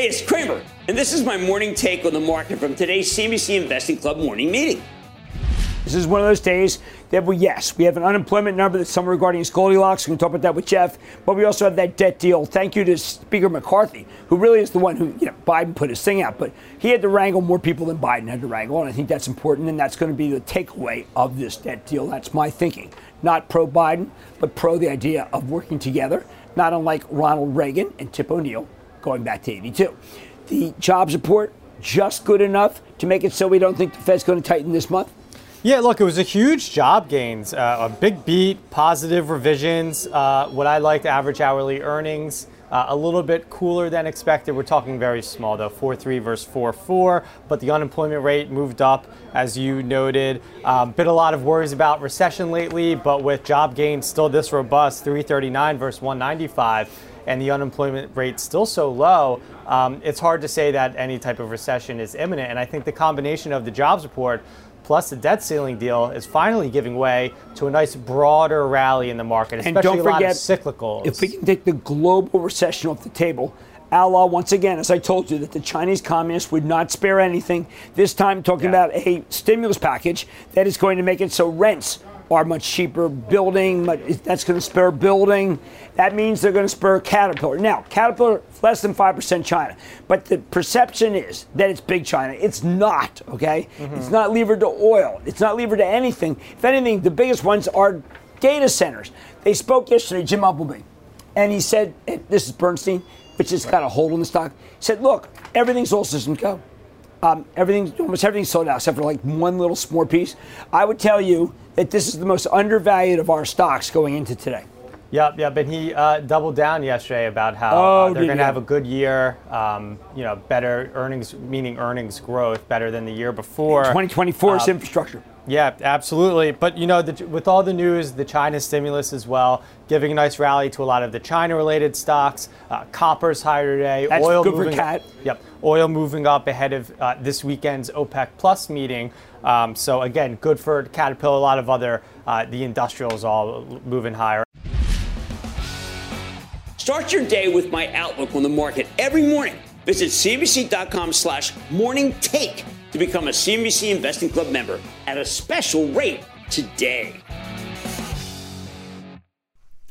Hey, it's Cramer, and this is my morning take on the market from today's CNBC Investing Club morning meeting. This is one of those days that we, yes, we have an unemployment number that's somewhere regarding as Goldilocks. We can talk about that with Jeff, but we also have that debt deal. Thank you to Speaker McCarthy, who really is the one who, you know, Biden put his thing out, but he had to wrangle more people than Biden had to wrangle, and I think that's important, and that's going to be the takeaway of this debt deal. That's my thinking. Not pro Biden, but pro the idea of working together, not unlike Ronald Reagan and Tip O'Neill going back to 82. The jobs report, just good enough to make it so we don't think the Fed's going to tighten this month? Yeah, look, it was a huge job gains, uh, a big beat, positive revisions. Uh, what I liked, average hourly earnings. Uh, a little bit cooler than expected. We're talking very small though, 4.3 versus 4.4, but the unemployment rate moved up, as you noted. Um, been a lot of worries about recession lately, but with job gains still this robust, 339 versus 195 and the unemployment rate still so low, um, it's hard to say that any type of recession is imminent. And I think the combination of the jobs report plus the debt ceiling deal is finally giving way to a nice broader rally in the market, especially and don't a lot forget, of cyclicals. If we can take the global recession off the table, Allah, once again, as I told you, that the Chinese communists would not spare anything. This time, talking yeah. about a stimulus package that is going to make it so rents are much cheaper. Building, that's going to spur building. That means they're going to spur Caterpillar. Now, Caterpillar, less than 5% China. But the perception is that it's big China. It's not, okay? Mm-hmm. It's not levered to oil. It's not levered to anything. If anything, the biggest ones are data centers. They spoke yesterday, Jim Umpleby, and he said, this is Bernstein, which has got a hold on the stock. He said, look, everything's all systems go. Um, everything, almost everything's sold out except for like one little small piece. I would tell you that this is the most undervalued of our stocks going into today. Yep, yep. And he uh, doubled down yesterday about how uh, oh, uh, they're going to have a good year. Um, you know, better earnings, meaning earnings growth, better than the year before. 2024 is uh, infrastructure. Yeah, absolutely. But you know, the, with all the news, the China stimulus as well, giving a nice rally to a lot of the China-related stocks. Uh, copper's higher today. That's oil good moving, for cat. Yep, oil moving up ahead of uh, this weekend's OPEC Plus meeting. Um, so again, good for Caterpillar. A lot of other uh, the industrials all moving higher. Start your day with my outlook on the market every morning. Visit cnbc.com slash morning take to become a CNBC Investing Club member at a special rate today.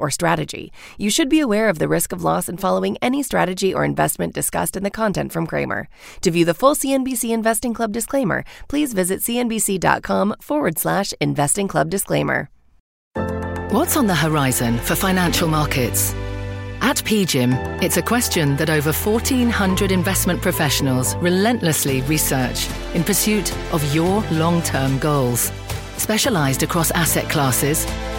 or strategy. You should be aware of the risk of loss in following any strategy or investment discussed in the content from Cramer. To view the full CNBC Investing Club disclaimer, please visit cnbc.com forward slash investing club disclaimer. What's on the horizon for financial markets? At PGIM, it's a question that over 1,400 investment professionals relentlessly research in pursuit of your long term goals. Specialized across asset classes,